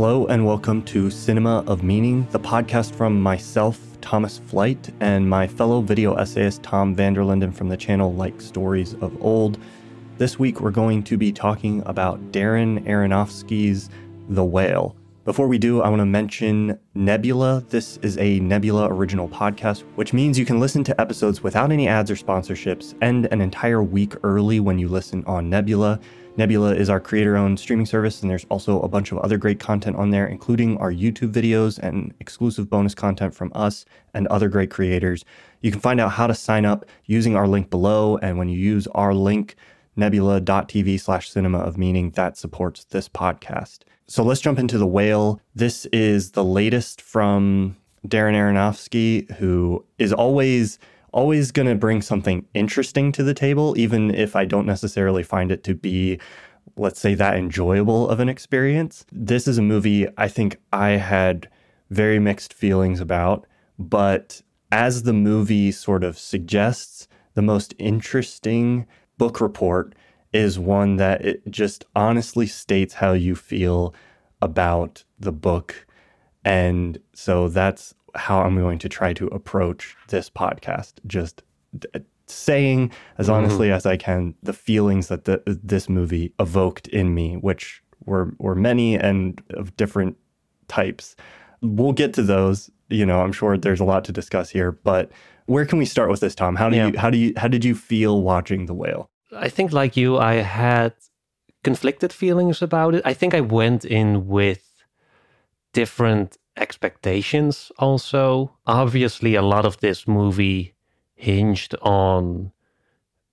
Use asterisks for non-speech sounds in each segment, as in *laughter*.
Hello, and welcome to Cinema of Meaning, the podcast from myself, Thomas Flight, and my fellow video essayist, Tom van der Linden from the channel Like Stories of Old. This week, we're going to be talking about Darren Aronofsky's The Whale. Before we do, I want to mention Nebula. This is a Nebula original podcast, which means you can listen to episodes without any ads or sponsorships and an entire week early when you listen on Nebula. Nebula is our creator owned streaming service, and there's also a bunch of other great content on there, including our YouTube videos and exclusive bonus content from us and other great creators. You can find out how to sign up using our link below, and when you use our link, nebula.tv slash cinema of meaning, that supports this podcast. So let's jump into The Whale. This is the latest from Darren Aronofsky, who is always always going to bring something interesting to the table, even if I don't necessarily find it to be, let's say, that enjoyable of an experience. This is a movie I think I had very mixed feelings about, but as the movie sort of suggests, the most interesting book report is one that it just honestly states how you feel about the book. And so that's how I'm going to try to approach this podcast. Just d- saying as mm-hmm. honestly as I can the feelings that the, this movie evoked in me, which were were many and of different types. We'll get to those. You know, I'm sure there's a lot to discuss here, but where can we start with this, Tom? How do yeah. you how do you how did you feel watching The Whale? I think, like you, I had conflicted feelings about it. I think I went in with different expectations also. Obviously, a lot of this movie hinged on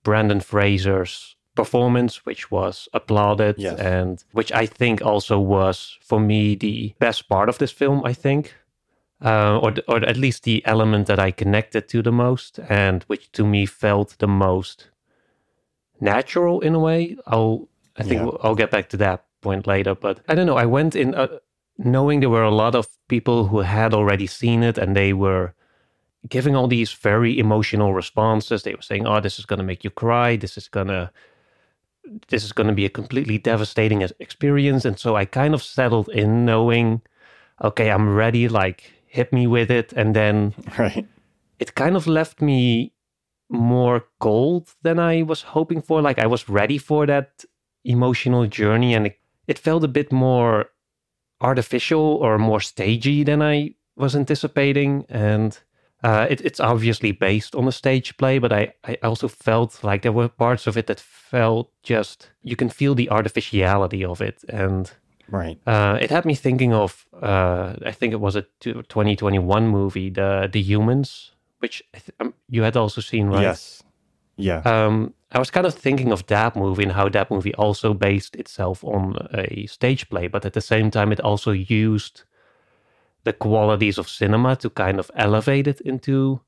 Brendan Fraser's performance, which was applauded yes. and which I think also was, for me, the best part of this film, I think. Uh, or, or at least the element that I connected to the most and which to me felt the most natural in a way. I'll I think yeah. I'll get back to that point later, but I don't know. I went in uh, knowing there were a lot of people who had already seen it and they were giving all these very emotional responses. They were saying, "Oh, this is going to make you cry. This is going to this is going to be a completely devastating experience." And so I kind of settled in knowing, okay, I'm ready, like hit me with it and then *laughs* right. It kind of left me more cold than I was hoping for. Like I was ready for that emotional journey and it, it felt a bit more artificial or more stagey than I was anticipating. And uh, it, it's obviously based on a stage play, but I, I also felt like there were parts of it that felt just, you can feel the artificiality of it. And right, uh, it had me thinking of, uh, I think it was a 2021 movie, the the Humans, which um, you had also seen, right? Yes. Yeah. Um, I was kind of thinking of that movie and how that movie also based itself on a stage play, but at the same time, it also used the qualities of cinema to kind of elevate it into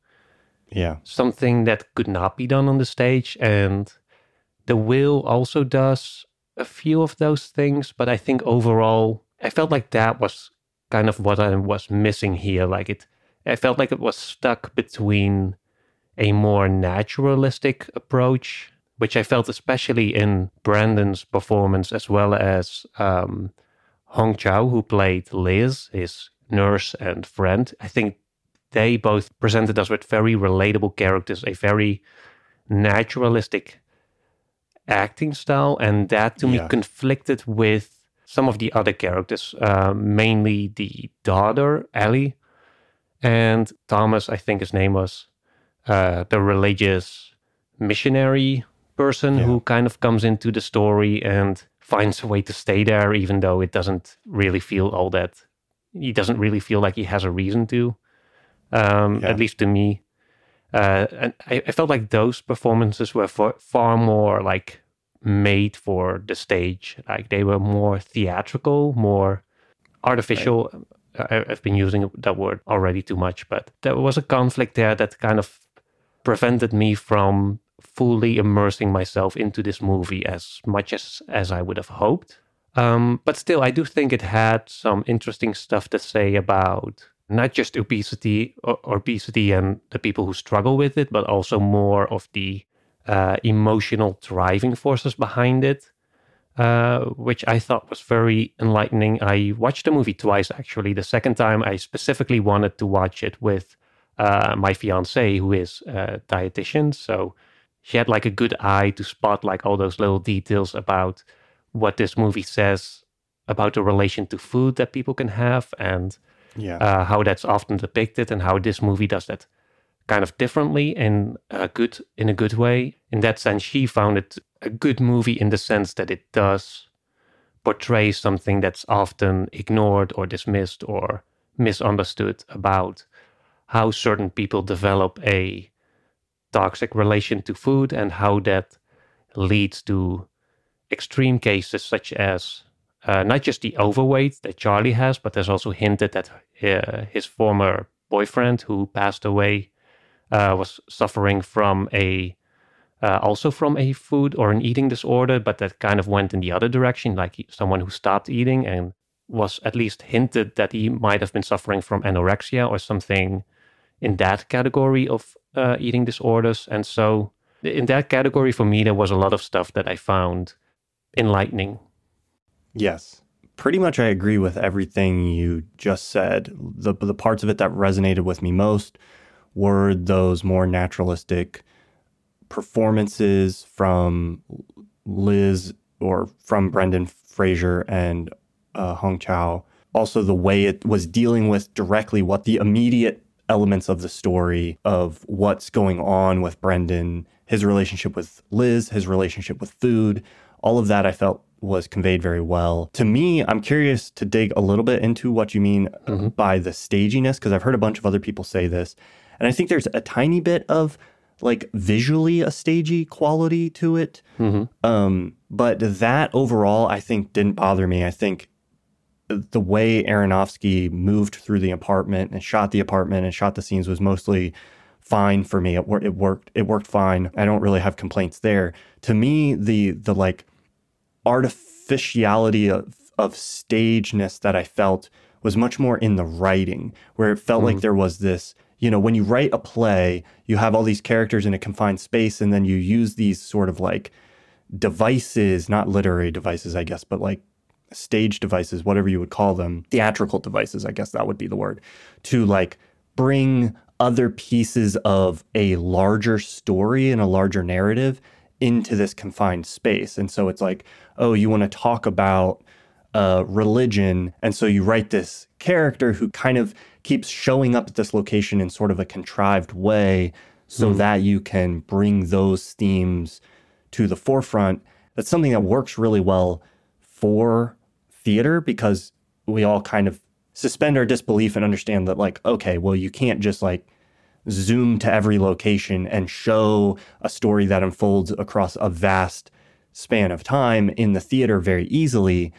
yeah something that could not be done on the stage. And The Whale also does a few of those things, but I think overall, I felt like that was kind of what I was missing here. Like it I felt like it was stuck between a more naturalistic approach, which I felt especially in Brendan's performance, as well as um, Hong Chau, who played Liz, his nurse and friend. I think they both presented us with very relatable characters, a very naturalistic acting style, and that to yeah. me conflicted with some of the other characters, uh, mainly the daughter, Ellie, and Thomas, I think his name was, uh, the religious missionary person yeah. who kind of comes into the story and finds a way to stay there, even though it doesn't really feel all that. He doesn't really feel like he has a reason to, um, yeah. at least to me. Uh, and I, I, felt like those performances were far, far more like made for the stage. Like they were more theatrical, more artificial. Right. I've been using that word already too much, but there was a conflict there that kind of prevented me from fully immersing myself into this movie as much as, as I would have hoped. Um, but still, I do think it had some interesting stuff to say about not just obesity or obesity and the people who struggle with it, but also more of the uh, emotional driving forces behind it. uh, which I thought was very enlightening. I watched the movie twice actually. The second time, I specifically wanted to watch it with uh, my fiance, who is a dietitian. So she had like a good eye to spot like all those little details about what this movie says about the relation to food that people can have and Yeah. uh, how that's often depicted and how this movie does that kind of differently in a good in a good way. In that sense, she found it a good movie in the sense that it does portray something that's often ignored or dismissed or misunderstood about how certain people develop a toxic relation to food and how that leads to extreme cases such as uh, not just the overweight that Charlie has, but there's also hinted that uh, his former boyfriend, who passed away, uh, was suffering from a uh, also from a food or an eating disorder, but that kind of went in the other direction, like someone who stopped eating and was at least hinted that he might have been suffering from anorexia or something in that category of uh, eating disorders. And so, in that category, for me, there was a lot of stuff that I found enlightening. Yes. Pretty much I agree with everything you just said. The the parts of it that resonated with me most were those more naturalistic performances from Liz or from Brendan Fraser and uh, Hong Chau. Also, the way it was dealing with directly what the immediate elements of the story of what's going on with Brendan, his relationship with Liz, his relationship with food, all of that I felt was conveyed very well. To me, I'm curious to dig a little bit into what you mean uh, by the staginess, because I've heard a bunch of other people say this. And I think there's a tiny bit of like visually a stagey quality to it. Um, but that overall, I think didn't bother me. I think the way Aronofsky moved through the apartment and shot the apartment and shot the scenes was mostly fine for me. It, wor- it worked. It worked fine. I don't really have complaints there. To me, the the like artificiality of of stageness that I felt was much more in the writing, where it felt like mm. there was this. You know, when you write a play, you have all these characters in a confined space, and then you use these sort of like devices, not literary devices, I guess, but like stage devices, whatever you would call them, theatrical devices, I guess that would be the word, to like bring other pieces of a larger story and a larger narrative into this confined space. And so it's like, oh, you want to talk about uh, religion. And so you write this character who kind of keeps showing up at this location in sort of a contrived way so that you can bring those themes to the forefront. That's something that works really well for theater because we all kind of suspend our disbelief and understand that, like, okay, well, you can't just like zoom to every location and show a story that unfolds across a vast span of time in the theater very easily.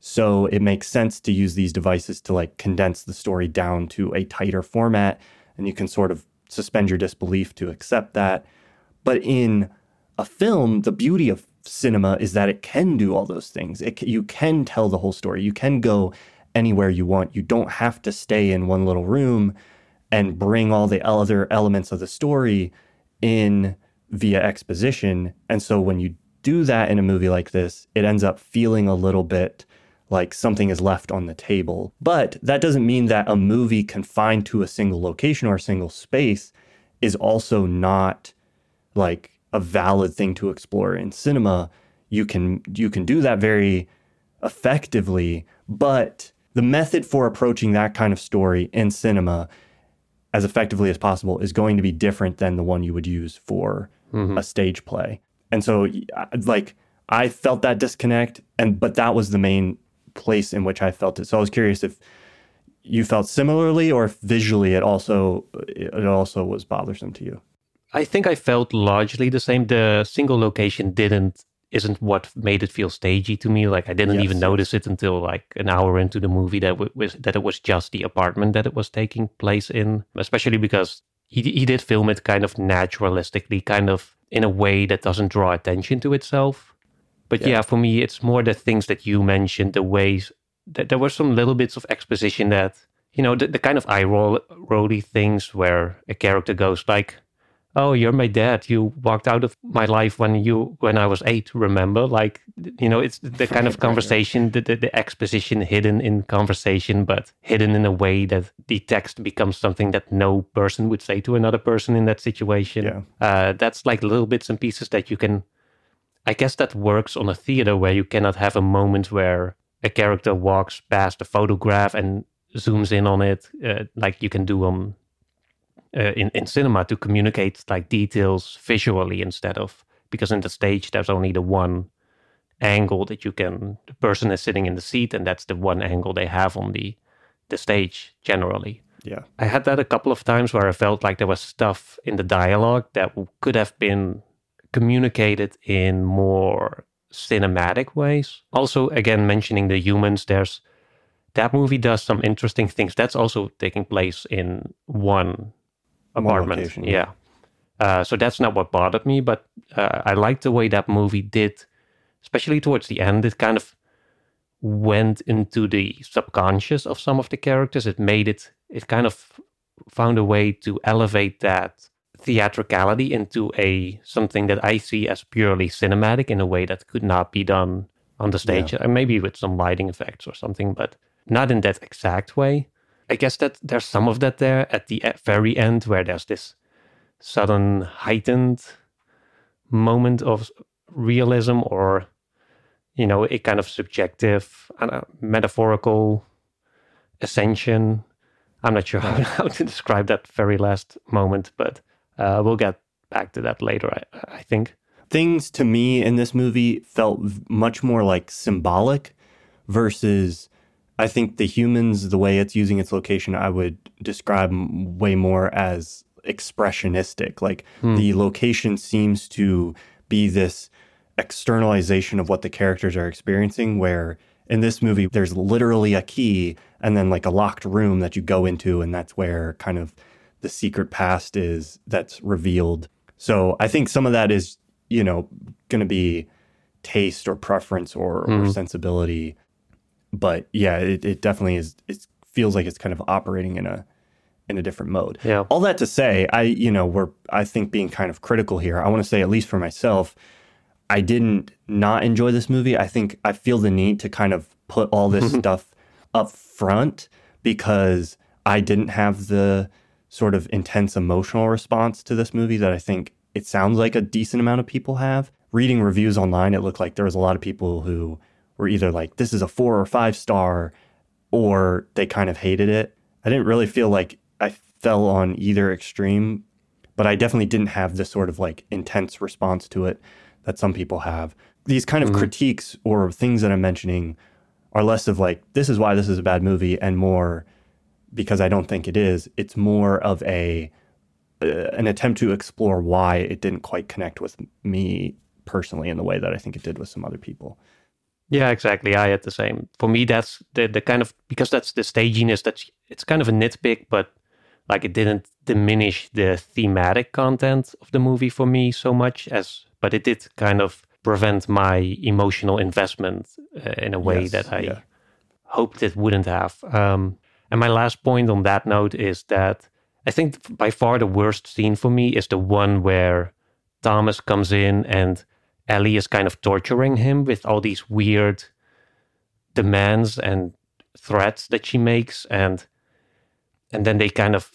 So it makes sense to use these devices to like condense the story down to a tighter format. And you can sort of suspend your disbelief to accept that. But in a film, the beauty of cinema is that it can do all those things. It, you can tell the whole story. You can go anywhere you want. You don't have to stay in one little room and bring all the other elements of the story in via exposition. And so when you do that in a movie like this, it ends up feeling a little bit like something is left on the table. But that doesn't mean that a movie confined to a single location or a single space is also not like a valid thing to explore in cinema. You can you can do that very effectively, but the method for approaching that kind of story in cinema as effectively as possible is going to be different than the one you would use for mm-hmm. a stage play. And so like I felt that disconnect and but that was the main place in which I felt it. So I was curious if you felt similarly or if visually it also it also was bothersome to you. I think I felt largely the same. The single location didn't isn't what made it feel stagey to me. Like I didn't Yes, even notice it until like an hour into the movie that w- was that it was just the apartment that it was taking place in. Especially because he he did film it kind of naturalistically, kind of in a way that doesn't draw attention to itself. But Yeah. yeah, for me, it's more the things that you mentioned, the ways that there were some little bits of exposition that you know the, the kind of eye roll rolly things where a character goes like oh you're my dad. You walked out of my life when you when i was eight remember? Like you know it's the kind of *laughs* conversation the, the, the exposition hidden in conversation but hidden in a way that the text becomes something that no person would say to another person in that situation. Yeah. uh, that's like little bits and pieces that you can i guess that works on a theater where you cannot have a moment where a character walks past a photograph and zooms in on it. Uh, like you can do on uh, in, in cinema to communicate like details visually instead of because in the stage there's only the one angle that you can the person is sitting in the seat and that's the one angle they have on the the stage generally. Yeah. i had that a couple of times where i felt like there was stuff in the dialogue that could have been communicated in more cinematic ways. Also again mentioning the humans there's that movie does some interesting things. That's also taking place in one One apartment. yeah. yeah. Uh, so that's not what bothered me, but uh, I liked the way that movie did, especially towards the end. It kind of went into the subconscious of some of the characters. It made it, it kind of found a way to elevate that theatricality into a something that I see as purely cinematic in a way that could not be done on the stage. Uh, Maybe with some lighting effects or something, but not in that exact way. I guess that there's some of that there at the very end where there's this sudden heightened moment of realism or you know a kind of subjective don't metaphorical ascension. I'm not sure *laughs* how, how to describe that very last moment but uh, we'll get back to that later i, I think. Things to me in this movie felt much more like symbolic versus I think the humans, the way it's using its location, I would describe way more as expressionistic. Like hmm. the location seems to be this externalization of what the characters are experiencing, where in this movie, there's literally a key and then like a locked room that you go into, and that's where kind of the secret past is that's revealed. So I think some of that is, you know, going to be taste or preference or, or hmm. sensibility. But yeah, it, it definitely is. It feels like it's kind of operating in a in a different mode. Yeah. All that to say, I you know we're I think being kind of critical here. I want to say at least for myself, I didn't not enjoy this movie. I think I feel the need to kind of put all this *laughs* stuff up front because I didn't have the sort of intense emotional response to this movie that I think it sounds like a decent amount of people have. Reading reviews online, it looked like there was a lot of people who were either like, this is a four or five star, or they kind of hated it. I didn't really feel like I fell on either extreme, but I definitely didn't have this sort of like intense response to it that some people have. These kind of critiques or things that I'm mentioning are less of like, this is why this is a bad movie, and more because I don't think it is. It's more of a uh, an attempt to explore why it didn't quite connect with me personally in the way that I think it did with some other people. Yeah, exactly. I had the same. For me, that's the the kind of because that's the staginess. That's it's kind of a nitpick, but like it didn't diminish the thematic content of the movie for me so much as, but it did kind of prevent my emotional investment uh, in a way Yes, that I yeah. hoped it wouldn't have. Um, and my last point on that note is that I think by far the worst scene for me is the one where Thomas comes in and Ellie is kind of torturing him with all these weird demands and threats that she makes and and then they kind of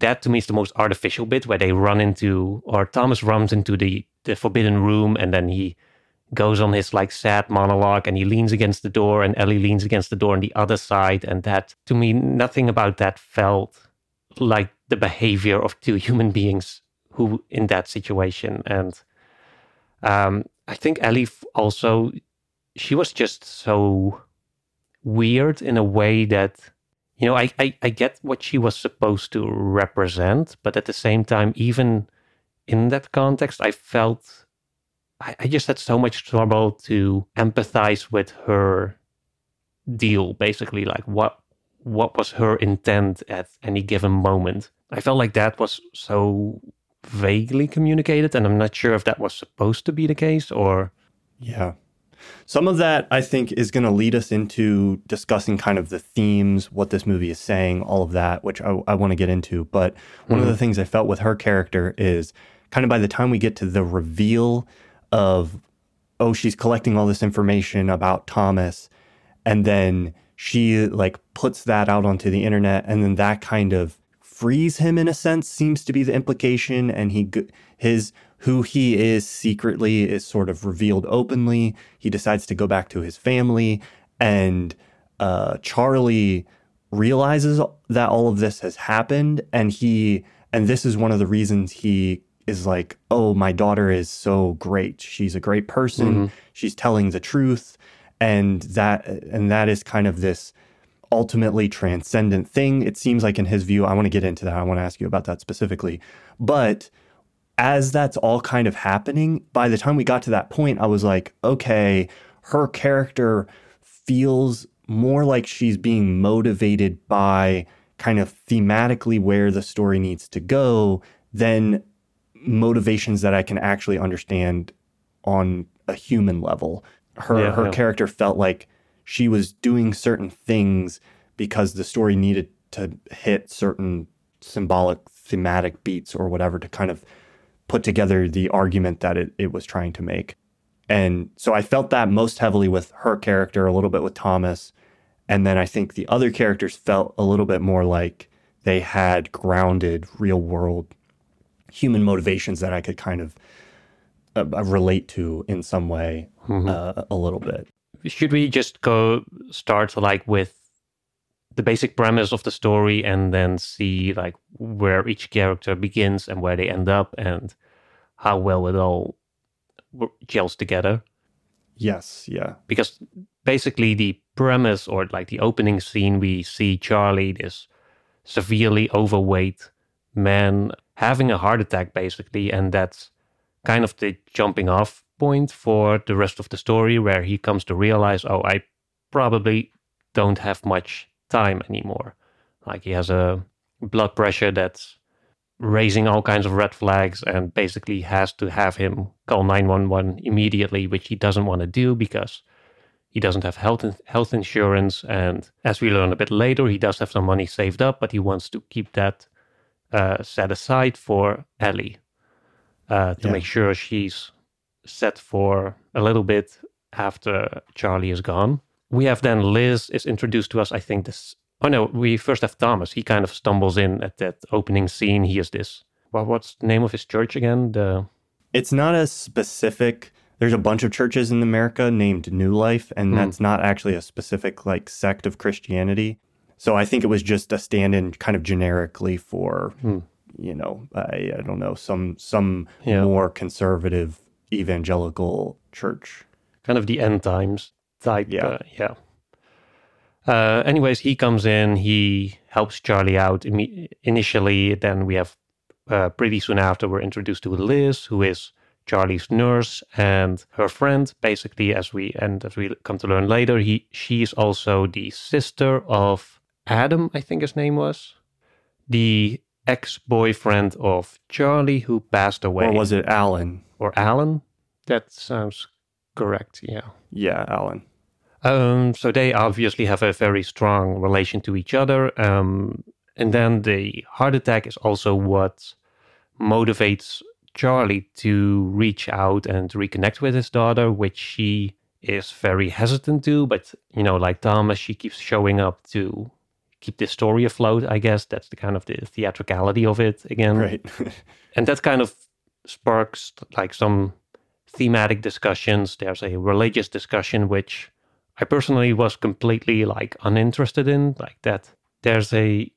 that to me is the most artificial bit where they run into or Thomas runs into the the forbidden room and then he goes on his like sad monologue and he leans against the door and Ellie leans against the door on the other side and that to me nothing about that felt like the behavior of two human beings who in that situation and um I think Ellie also she was just so weird in a way that you know I, I I get what she was supposed to represent but at the same time even in that context I felt I, I just had so much trouble to empathize with her deal basically like what what was her intent at any given moment. I felt like that was so vaguely communicated and i'm not sure if that was supposed to be the case or Yeah. Some of that I think is going to lead us into discussing kind of the themes, what this movie is saying, all of that, which I, I want to get into. But one of the mm-hmm. things I felt with her character is kind of by the time we get to the reveal of, oh, she's collecting all this information about Thomas, and then she like puts that out onto the internet, and then that kind of frees him in a sense seems to be the implication, and he his who he is secretly is sort of revealed openly. He decides to go back to his family, and uh, Charlie realizes that all of this has happened, and he and this is one of the reasons he is like, oh, my daughter is so great. She's a great person. Mm-hmm. She's telling the truth, and that and that is kind of this ultimately transcendent thing. It seems like in his view, I want to get into that. I want to ask you about that specifically, but as that's all kind of happening, by the time we got to that point, I was like, okay, her character feels more like she's being motivated by kind of thematically where the story needs to go than motivations that I can actually understand on a human level. Her yeah, her yeah. character felt like she was doing certain things because the story needed to hit certain symbolic thematic beats or whatever to kind of put together the argument that it, it was trying to make. And so I felt that most heavily with her character, a little bit with Thomas. And then I think the other characters felt a little bit more like they had grounded real world human motivations that I could kind of uh, relate to in some way mm-hmm. uh, a little bit. Should we just go start like with the basic premise of the story and then see like where each character begins and where they end up and how well it all gels together. Yes, yeah. Because basically the premise or like the opening scene we see Charlie this severely overweight man having a heart attack basically and that's kind of the jumping off point for the rest of the story where he comes to realize oh I probably don't have much time anymore. Like he has a blood pressure that's raising all kinds of red flags and basically has to have him call 911 immediately, which he doesn't want to do because he doesn't have health health insurance. And as we learn a bit later, he does have some money saved up, but he wants to keep that uh, set aside for Ellie uh, to yeah. make sure she's set for a little bit after Charlie is gone we have then Liz is introduced to us. I think this. Oh no, we first have Thomas. He kind of stumbles in at that opening scene. He is this. Well, what's the name of his church again? The. It's not as specific. There's a bunch of churches in America named New Life, and mm. that's not actually a specific like sect of Christianity. So I think it was just a stand-in, kind of generically for, mm. You know, I, I don't know, some some yeah. more conservative evangelical church. Kind of the end times type. Yeah. Uh, yeah. Uh, anyways, he comes in, he helps Charlie out Im- initially. Then we have uh, pretty soon after, we're introduced to Liz, who is Charlie's nurse and her friend. Basically, as we and as we come to learn later, he she's also the sister of Adam, I think his name was, the ex-boyfriend of Charlie who passed away. Or was it Alan? Or Alan? That sounds correct. Yeah. Yeah, Alan. Um, so they obviously have a very strong relation to each other. Um, and then the heart attack is also what motivates Charlie to reach out and reconnect with his daughter, which she is very hesitant to. But, you know, like Thomas, she keeps showing up to keep the story afloat, I guess. That's the kind of the theatricality of it again. Right. *laughs* and that kind of sparks like some thematic discussions. There's a religious discussion, which I personally was completely like uninterested in. Like that, there's a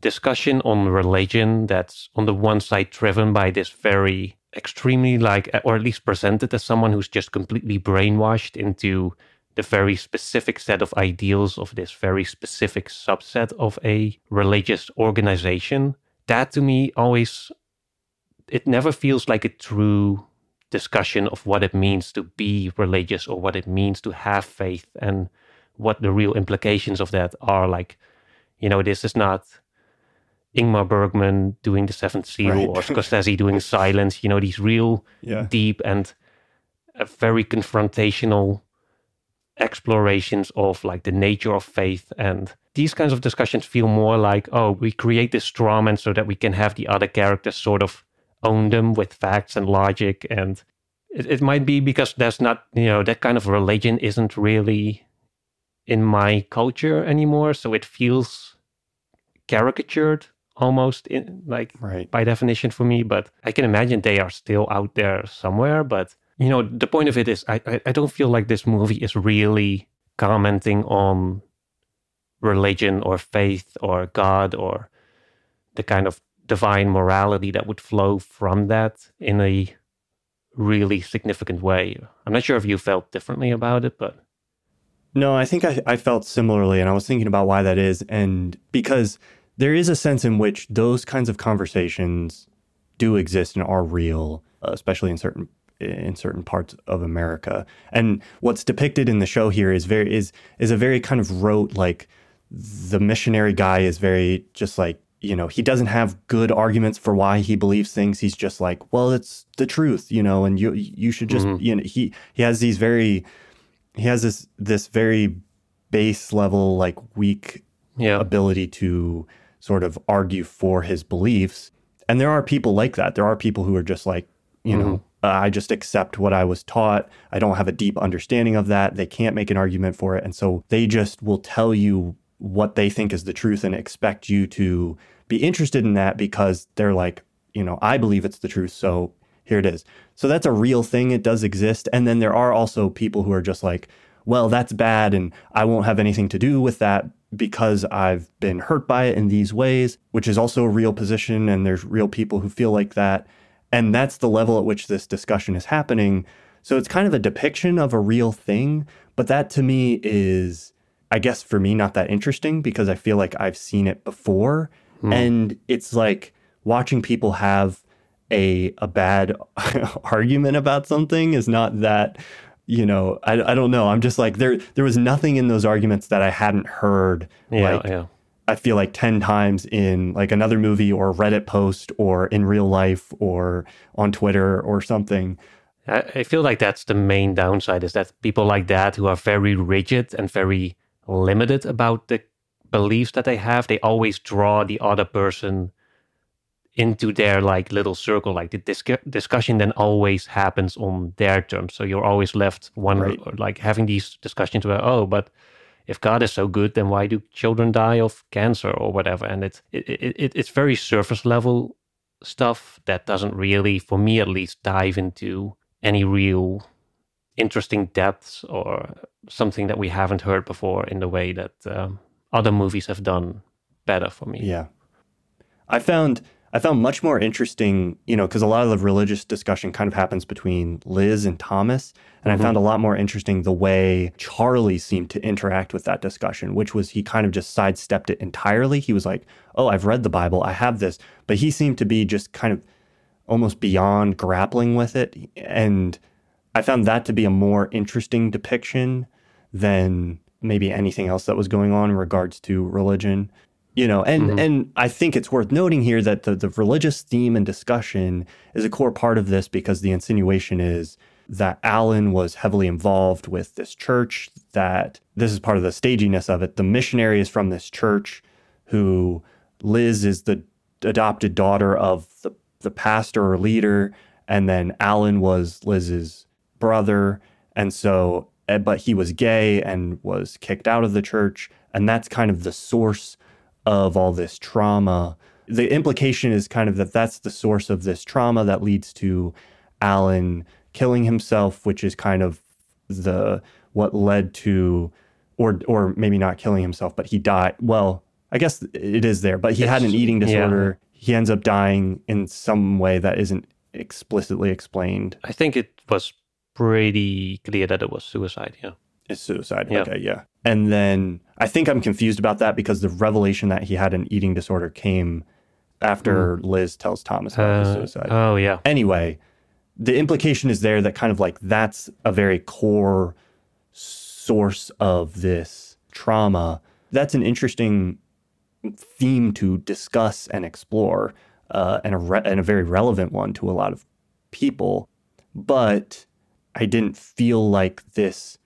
discussion on religion that's on the one side driven by this very extremely like, or at least presented as someone who's just completely brainwashed into the very specific set of ideals of this very specific subset of a religious organization. That to me always, it never feels like a true discussion of what it means to be religious or what it means to have faith and what the real implications of that are. Like, you know, this is not Ingmar Bergman doing the Seventh Seal right. or *laughs* Scorsese doing Silence. You know, these real yeah. deep and very confrontational explorations of like the nature of faith and these kinds of discussions feel more like oh we create this straw man so that we can have the other characters sort of own them with facts and logic. And it, it might be because there's not, you know, that kind of religion isn't really in my culture anymore. So it feels caricatured almost in like Right. by definition for me but i can imagine they are still out there somewhere but you know the point of it is i i, I don't feel like this movie is really commenting on religion or faith or god or the kind of divine morality that would flow from that in a really significant way i'm not sure if you felt differently about it but No, I think I, I felt similarly, and I was thinking about why that is. And because there is a sense in which those kinds of conversations do exist and are real, especially in certain in certain parts of America. And what's depicted in the show here is very is is a very kind of rote like the missionary guy is very just like you know he doesn't have good arguments for why he believes things. He's just like well it's the truth you know and you you should just mm-hmm. you know he he has these very he has this this very base level like weak yeah. ability to sort of argue for his beliefs. And there are people like that. There are people who are just like you know mm-hmm. Uh, i just accept what i was taught. I don't have a deep understanding of that. They can't make an argument for it. And so they just will tell you what they think is the truth and expect you to be interested in that because they're like you know i believe it's the truth so here it is. So that's a real thing. It does exist. And then there are also people who are just like well that's bad and i won't have anything to do with that because i've been hurt by it in these ways which is also a real position. And there's real people who feel like that and that's the level at which this discussion is happening. So it's kind of a depiction of a real thing but that to me is i guess for me not that interesting because i feel like i've seen it before. Hmm. And it's like watching people have a a bad *laughs* argument about something is not that you know I, I don't know. I'm just like there there was nothing in those arguments that i hadn't heard yeah like yeah i feel like 10 times in like another movie or reddit post or in real life or on twitter or something I, feel like that's the main downside is that people like that who are very rigid and very limited about the beliefs that they have, they always draw the other person into their like little circle. Like the disc- discussion then always happens on their terms. So you're always left wondering, Right. like having these discussions about, oh, but if God is so good, then why do children die of cancer or whatever? And it's it, it, it it's very surface level stuff that doesn't really, for me at least, dive into any real interesting depths or something that we haven't heard before in the way that um, other movies have done better for me. Yeah. I found I found much more interesting, you know, because a lot of the religious discussion kind of happens between Liz and Thomas. And I found mm-hmm. a lot more interesting the way Charlie seemed to interact with that discussion, which was he kind of just sidestepped it entirely. He was like, Oh, I've read the Bible, I have this. But he seemed to be just kind of almost beyond grappling with it. And I found that to be a more interesting depiction than maybe anything else that was going on in regards to religion. You know, and and I think it's worth noting here that the, the religious theme and discussion is a core part of this because the insinuation is that Alan was heavily involved with this church, that this is part of the staginess of it. The missionary is from this church who Liz is the adopted daughter of the, the pastor or leader, and then Alan was Liz's brother. And so, eh, but he was gay and was kicked out of the church. And that's kind of the source of all this trauma. The implication is kind of that that's the source of this trauma that leads to Alan killing himself, which is kind of the what led to or or maybe not killing himself, but he died. Well, I guess it is there, but he had an It's- eating yeah. disorder. He ends up dying in some way that isn't explicitly explained. I think it was pretty clear that it was suicide. Yeah. It's suicide. Yeah. Okay, yeah. And then I think I'm confused about that because the revelation that he had an eating disorder came after Liz tells Thomas about his Uh, suicide. oh yeah. anyway, the implication is there that kind of like that's a very core source of this trauma. That's an interesting theme to discuss and explore, uh, and a re- and a very relevant one to a lot of people. But I didn't feel like this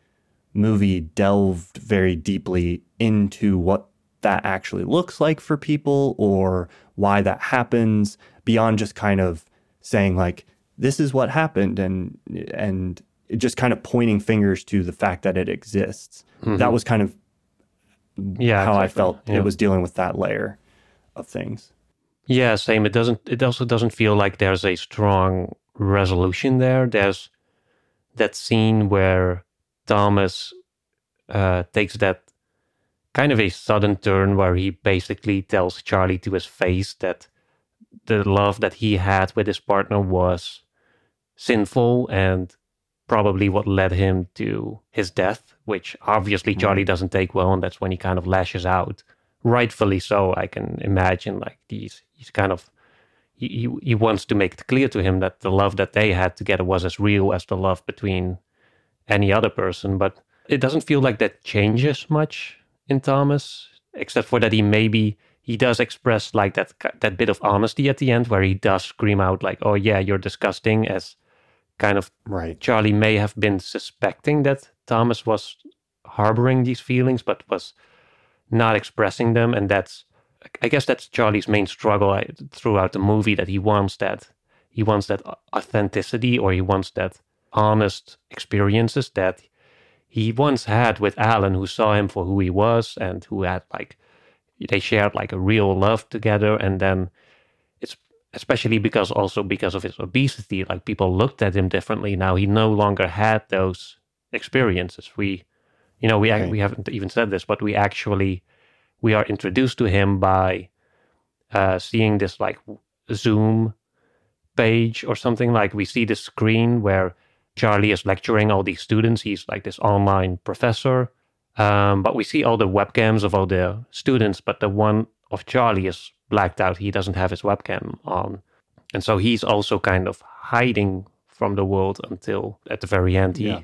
movie delved very deeply into what that actually looks like for people or why that happens beyond just kind of saying like this is what happened and and just kind of pointing fingers to the fact that it exists. Mm-hmm. That was kind of yeah how exactly. I felt yeah. it was dealing with that layer of things. Yeah, same. It doesn't. It also doesn't feel like there's a strong resolution there. There's that scene where Thomas uh, takes that kind of a sudden turn where he basically tells Charlie to his face that the love that he had with his partner was sinful and probably what led him to his death, which obviously Charlie doesn't take well, and that's when he kind of lashes out. Rightfully so, I can imagine. Like these, he's kind of he, he wants to make it clear to him that the love that they had together was as real as the love between any other person. But it doesn't feel like that changes much in Thomas, except for that he maybe he does express like that that bit of honesty at the end, where he does scream out like, "Oh yeah, you're disgusting," as kind of right. Charlie may have been suspecting that Thomas was harboring these feelings, but was not expressing them, and that's I guess that's Charlie's main struggle throughout the movie that he wants that he wants that authenticity or he wants that honest experiences that he once had with Alan who saw him for who he was and who had like they shared like a real love together and then it's especially because also because of his obesity like people looked at him differently now he no longer had those experiences we you know we okay. we haven't even said this but we actually we are introduced to him by uh, seeing this like Zoom page or something. Like we see the screen where Charlie is lecturing all these students. He's like this online professor. Um, but we see all the webcams of all the students, but the one of Charlie is blacked out. He doesn't have his webcam on. And so he's also kind of hiding from the world until at the very end he yeah.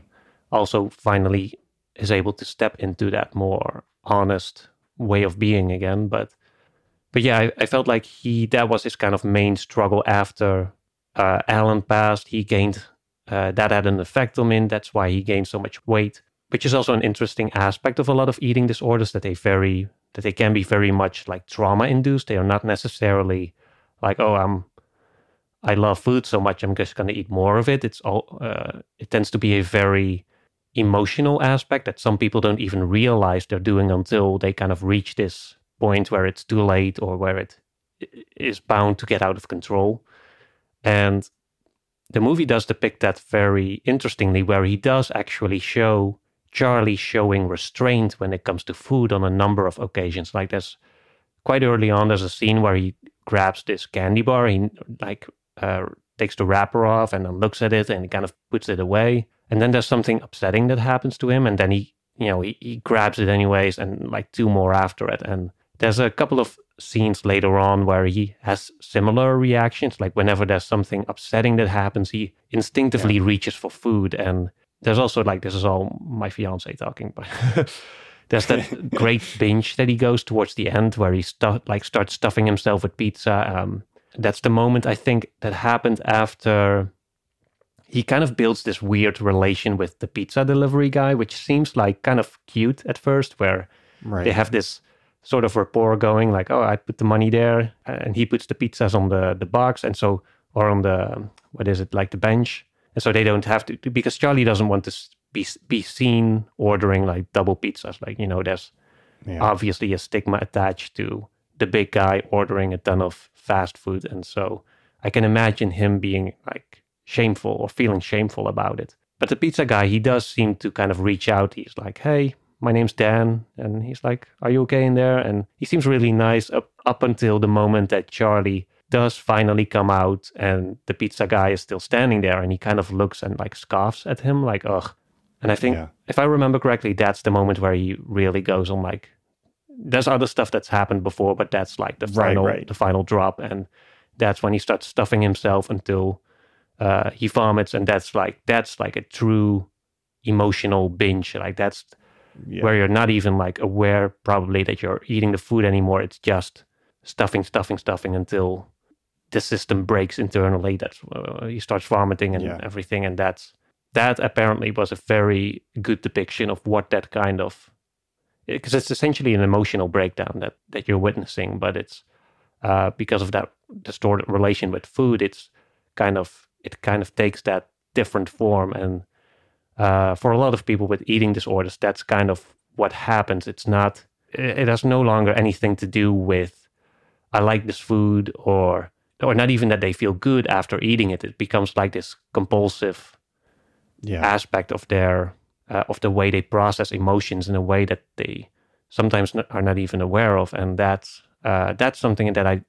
also finally is able to step into that more honest way of being again. But but yeah, I, I felt like he that was his kind of main struggle after uh, Alan passed. He gained uh, that had an effect on him. That's why he gained so much weight, which is also an interesting aspect of a lot of eating disorders that they very that they can be very much like trauma induced. They are not necessarily like oh I'm I love food so much I'm just going to eat more of it. It's all uh, it tends to be a very emotional aspect that some people don't even realize they're doing until they kind of reach this point where it's too late or where it is bound to get out of control. And the movie does depict that very interestingly, where he does actually show Charlie showing restraint when it comes to food on a number of occasions. Like there's quite early on, there's a scene where he grabs this candy bar, he like uh, takes the wrapper off and then looks at it and kind of puts it away and then there's something upsetting that happens to him and then he you know he, he grabs it anyways and like two more after it and there's a couple of scenes later on where he has similar reactions like whenever there's something upsetting that happens he instinctively yeah. reaches for food and there's also like this is all my fiance talking but *laughs* there's that *laughs* great binge that he goes towards the end where he stu- like starts stuffing himself with pizza um, that's the moment i think that happened after he kind of builds this weird relation with the pizza delivery guy, which seems like kind of cute at first, where right. they have this sort of rapport going, like, oh, I put the money there, and he puts the pizzas on the the box, and so or on the what is it like the bench, and so they don't have to because Charlie doesn't want to be be seen ordering like double pizzas, like you know, there's yeah. obviously a stigma attached to the big guy ordering a ton of fast food, and so I can imagine him being like shameful or feeling shameful about it. But the pizza guy, he does seem to kind of reach out. He's like, hey, my name's Dan. And he's like, are you okay in there? And he seems really nice up, up until the moment that Charlie does finally come out and the pizza guy is still standing there and he kind of looks and like scoffs at him like, ugh. And I think, yeah. if I remember correctly, that's the moment where he really goes on like, there's other stuff that's happened before, but that's like the final, right, right. the final drop. And that's when he starts stuffing himself until uh, he vomits, and that's like that's like a true emotional binge. Like that's yeah. where you're not even like aware probably that you're eating the food anymore. It's just stuffing, stuffing, stuffing until the system breaks internally. That's uh, he starts vomiting and yeah. everything, and that's that apparently was a very good depiction of what that kind of because it's essentially an emotional breakdown that that you're witnessing, but it's uh, because of that distorted relation with food. It's kind of it kind of takes that different form and uh, for a lot of people with eating disorders that's kind of what happens it's not it has no longer anything to do with i like this food or or not even that they feel good after eating it it becomes like this compulsive Yeah. aspect of their uh, of the way they process emotions in a way that they sometimes are not even aware of and that's uh, that's something that i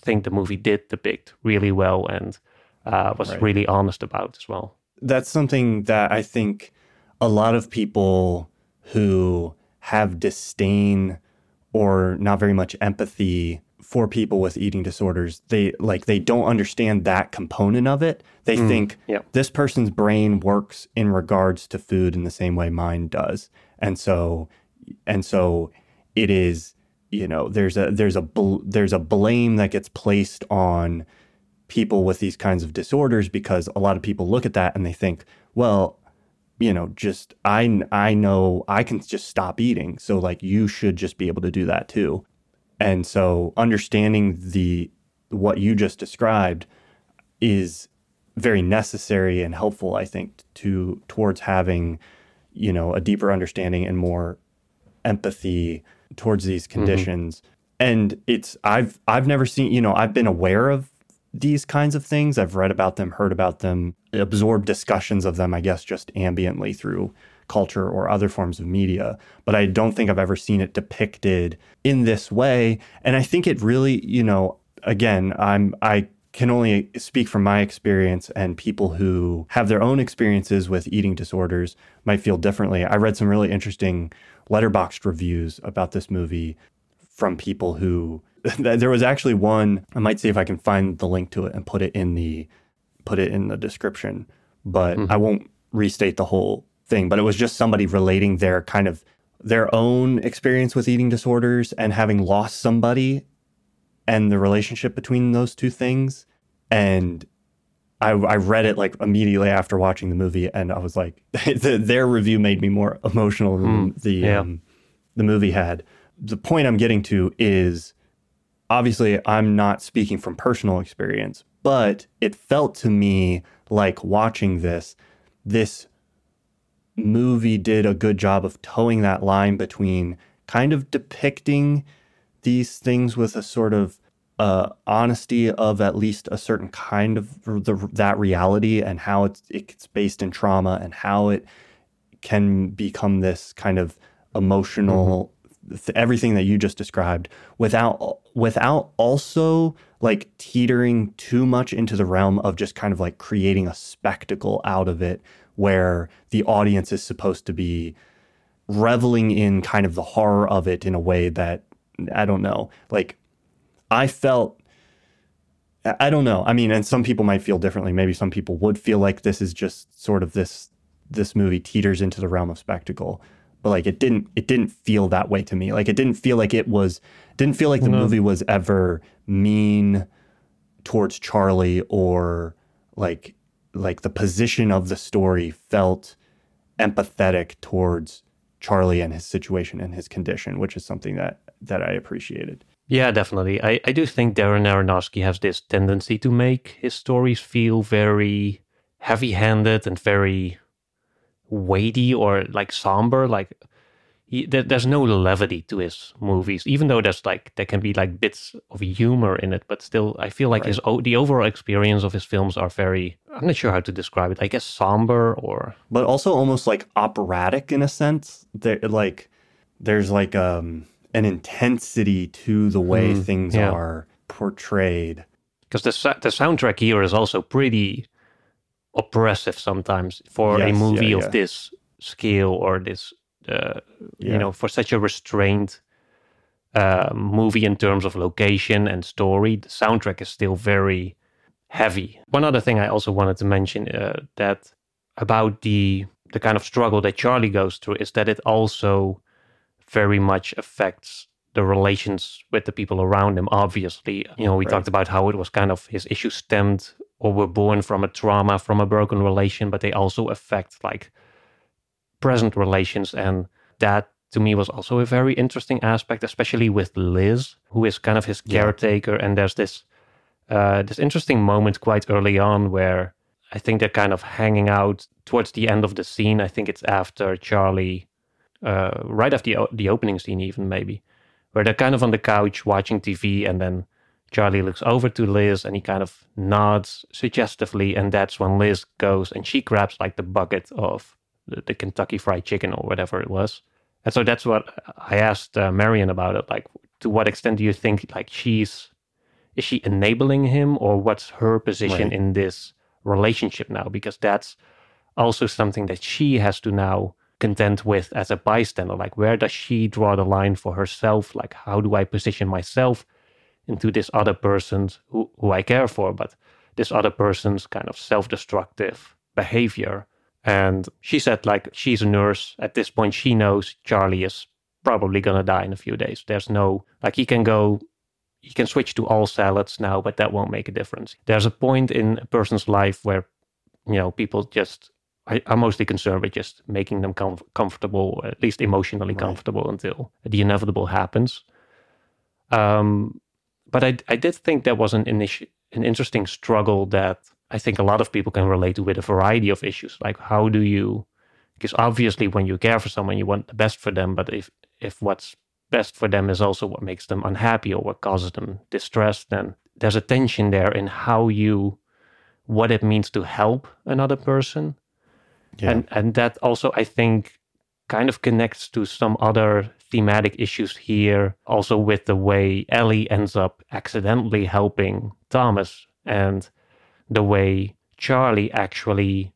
think the movie did depict really well and uh, was Right. really honest about as well that's something that I think a lot of people who have disdain or not very much empathy for people with eating disorders, they like they don't understand that component of it. They mm, think yeah. this person's brain works in regards to food in the same way mine does. And so and so it is, you know, there's a there's a bl- there's a blame that gets placed on people with these kinds of disorders because a lot of people look at that and they think, well, you know, just I I know I can just stop eating, so like you should just be able to do that too. And so understanding the what you just described is very necessary and helpful I think to towards having you know a deeper understanding and more empathy towards these mm-hmm. conditions. And it's I've I've never seen, you know, I've been aware of these kinds of things. I've read about them, heard about them, absorbed discussions of them, I guess, just ambiently through culture or other forms of media. But I don't think I've ever seen it depicted in this way. And I think it really, you know, again, I'm I can only speak from my experience and people who have their own experiences with eating disorders might feel differently. I read some really interesting Letterboxd reviews about this movie from people who there was actually one I might see if I can find the link to it and put it in the put it in the description but I won't restate the whole thing but it was just somebody relating their kind of their own experience with eating disorders and having lost somebody and the relationship between those two things. And I, I read it like immediately after watching the movie and I was like *laughs* the, their review made me more emotional than the yeah. um, the movie had. The point I'm getting to is obviously I'm not speaking from personal experience, but it felt to me like watching this, this movie did a good job of toeing that line between kind of depicting these things with a sort of uh, honesty of at least a certain kind of the, that reality and how it's, it's based in trauma and how it can become this kind of emotional th- everything that you just described without without also like teetering too much into the realm of just kind of like creating a spectacle out of it where the audience is supposed to be reveling in kind of the horror of it in a way that I don't know like I felt I don't know. I mean, and some people might feel differently. Maybe some people would feel like this is just sort of this this movie teeters into the realm of spectacle. But like it didn't it didn't feel that way to me. Like it didn't feel like it was didn't feel like the No. movie was ever mean towards Charlie or like like the position of the story felt empathetic towards Charlie and his situation and his condition, which is something that that I appreciated. Yeah, definitely. I, I do think Darren Aronofsky has this tendency to make his stories feel very heavy handed and very weighty or like somber. Like he, there, there's no levity to his movies, even though there's like there can be like bits of humor in it. But still, I feel like his the overall experience of his films are very. I'm not sure how to describe it. I guess somber or but also almost like operatic in a sense. There, like, there's like um, an intensity to the way Mm, things yeah. are portrayed. because the the soundtrack here is also pretty oppressive sometimes for a movie yeah, of yeah. this scale or this uh, Yeah. you know for such a restrained uh, movie in terms of location and story the soundtrack is still very heavy one other thing i also wanted to mention uh, that about the the kind of struggle that charlie goes through is that it also very much affects the relations with the people around him obviously you know we Right. talked about how it was kind of his issues stemmed or were born from a trauma from a broken relation but they also affect like present relations and that to me was also a very interesting aspect especially with liz who is kind of his Yeah. caretaker and there's this uh, this interesting moment quite early on where I think they're kind of hanging out towards the end of the scene. I think it's after Charlie, uh, right after the, the opening scene, even maybe, where they're kind of on the couch watching TV, and then Charlie looks over to Liz and he kind of nods suggestively, and that's when Liz goes and she grabs like the bucket of the, the Kentucky Fried Chicken or whatever it was. And so that's what I asked uh, Marion about it. Like, to what extent do you think like she's is she enabling him, or what's her position Right. in this relationship now? Because that's also something that she has to now contend with as a bystander. Like, where does she draw the line for herself? Like, how do I position myself into this other person's who, who I care for, but this other person's kind of self destructive behavior? And she said, like, she's a nurse. At this point, she knows Charlie is probably going to die in a few days. There's no, like, he can go, he can switch to all salads now, but that won't make a difference. There's a point in a person's life where, you know, people just I, I'm mostly concerned with just making them com- comfortable, at least emotionally Right. comfortable until the inevitable happens. Um, but I, I did think that was an, initi- an interesting struggle that I think a lot of people can relate to with a variety of issues. Like, how do you, because obviously when you care for someone, you want the best for them. But if, if what's best for them is also what makes them unhappy or what causes them distress, then there's a tension there in how you, what it means to help another person. Yeah. And and that also I think kind of connects to some other thematic issues here, also with the way Ellie ends up accidentally helping Thomas and the way Charlie actually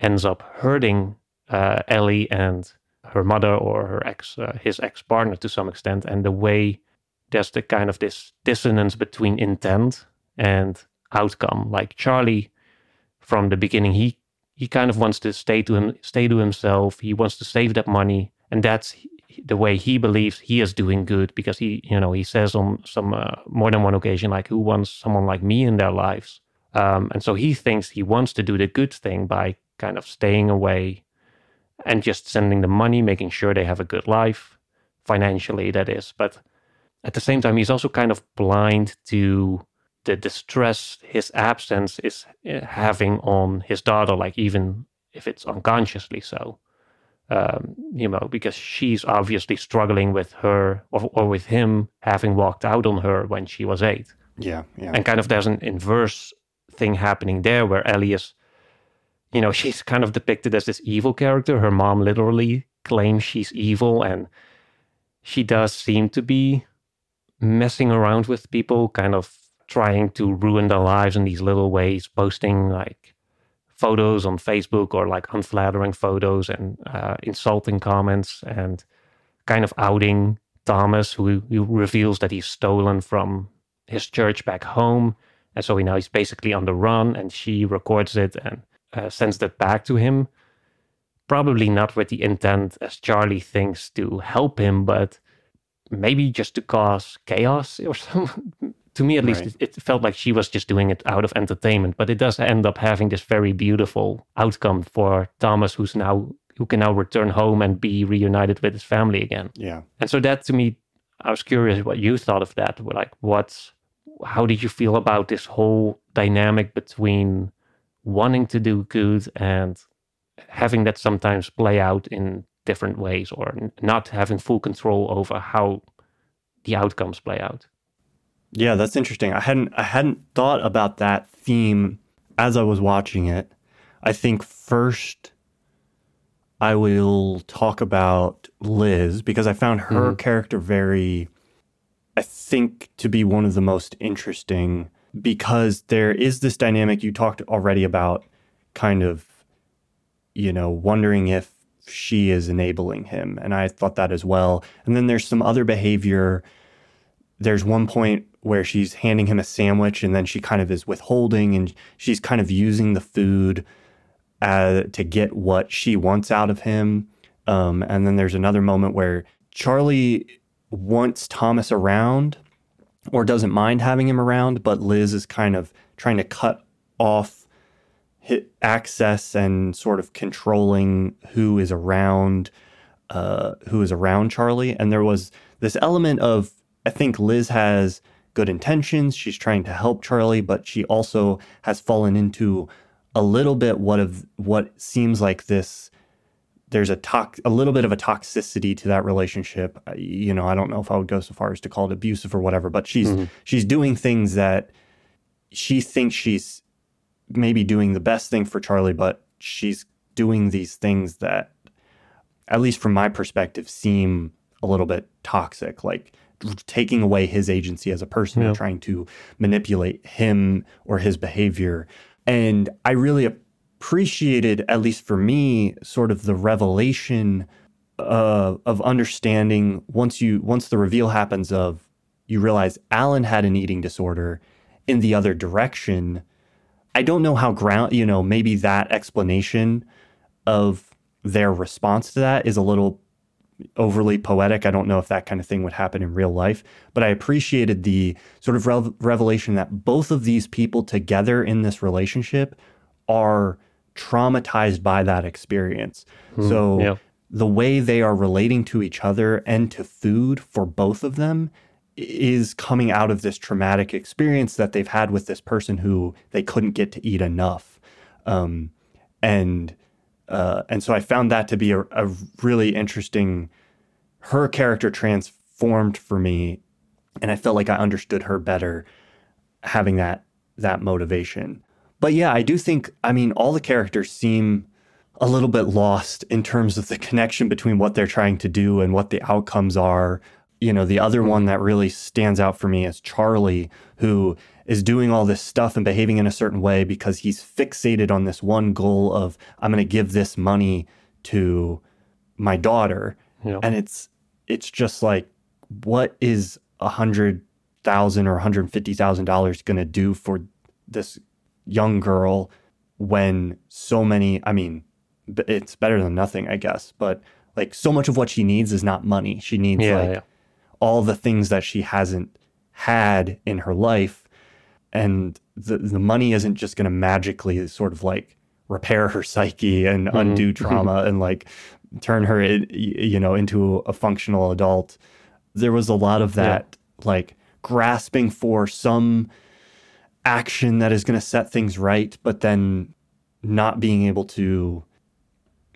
ends up hurting uh, Ellie and her mother or her ex, uh, his ex partner to some extent, and the way there's the kind of this dissonance between intent and outcome. Like Charlie, from the beginning, he he kind of wants to stay to him, stay to himself. He wants to save that money, and that's the way he believes he is doing good because he, you know, he says on some uh, more than one occasion, like, "Who wants someone like me in their lives?" Um, and so he thinks he wants to do the good thing by kind of staying away and just sending the money, making sure they have a good life financially, that is. But at the same time, he's also kind of blind to the distress his absence is uh, having on his daughter, like even if it's unconsciously so. Um, you know, because she's obviously struggling with her or, or with him having walked out on her when she was eight yeah. Yeah. and kind of there's an inverse thing happening there where Ellie is, you know, *laughs* she's kind of depicted as this evil character. Her mom literally claims she's evil, and she does seem to be messing around with people, kind of trying to ruin their lives in these little ways, posting like photos on Facebook or like unflattering photos and uh, insulting comments and kind of outing Thomas, who, who reveals that he's stolen from his church back home. And so he now he's basically on the run, and she records it and uh, sends that back to him. Probably not with the intent, as Charlie thinks, to help him, but maybe just to cause chaos *laughs* or something. To me, at least, Right. it, it felt like she was just doing it out of entertainment. But it does end up having this very beautiful outcome for Thomas, who's now who can now return home and be reunited with his family again. yeah. And so that to me, I was curious what you thought of that. Like, what, how did you feel about this whole dynamic between wanting to do good and having that sometimes play out in different ways or not having full control over how the outcomes play out? Yeah, that's interesting. I hadn't I hadn't thought about that theme as I was watching it. I think first I will talk about Liz because I found her mm-hmm. character very I think to be one of the most interesting because there is this dynamic you talked already about kind of you know wondering if she is enabling him and I thought that as well. And then there's some other behavior there's one point where she's handing him a sandwich and then she kind of is withholding and she's kind of using the food uh, to get what she wants out of him. Um, and then there's another moment where Charlie wants Thomas around or doesn't mind having him around, but Liz is kind of trying to cut off access and sort of controlling who is around uh, who is around Charlie. And there was this element of I think Liz has good intentions. She's trying to help Charlie, but she also has fallen into a little bit what of what seems like this there's a tox a little bit of a toxicity to that relationship. You know, I don't know if I would go so far as to call it abusive or whatever, but she's mm-hmm. she's doing things that she thinks she's maybe doing the best thing for Charlie, but she's doing these things that at least from my perspective seem a little bit toxic, like taking away his agency as a person yeah. and trying to manipulate him or his behavior. And I really appreciated, at least for me, sort of the revelation uh, of understanding once you once the reveal happens of you realize Alan had an eating disorder in the other direction. I don't know how ground you know maybe that explanation of their response to that is a little overly poetic. I don't know if that kind of thing would happen in real life, but I appreciated the sort of revelation that both of these people together in this relationship are traumatized by that experience. Mm, so yeah. the way they are relating to each other and to food for both of them is coming out of this traumatic experience that they've had with this person who they couldn't get to eat enough. Um, and uh, and so I found that to be a, a really interesting. Her character transformed for me, and I felt like I understood her better having that that motivation. But yeah, I do think, I mean, all the characters seem a little bit lost in terms of the connection between what they're trying to do and what the outcomes are. You know, the other one that really stands out for me is Charlie, who is doing all this stuff and behaving in a certain way because he's fixated on this one goal of, I'm going to give this money to my daughter. Yeah. And it's, it's just like, what is a hundred thousand or hundred fifty thousand dollars going to do for this young girl when so many, I mean, it's better than nothing, I guess, but like so much of what she needs is not money. She needs yeah, like yeah. all the things that she hasn't had in her life. And the, the money isn't just going to magically sort of like repair her psyche and mm-hmm. undo trauma and like turn her, you know, into a functional adult. There was a lot of that, yeah. like grasping for some action that is going to set things right, but then not being able to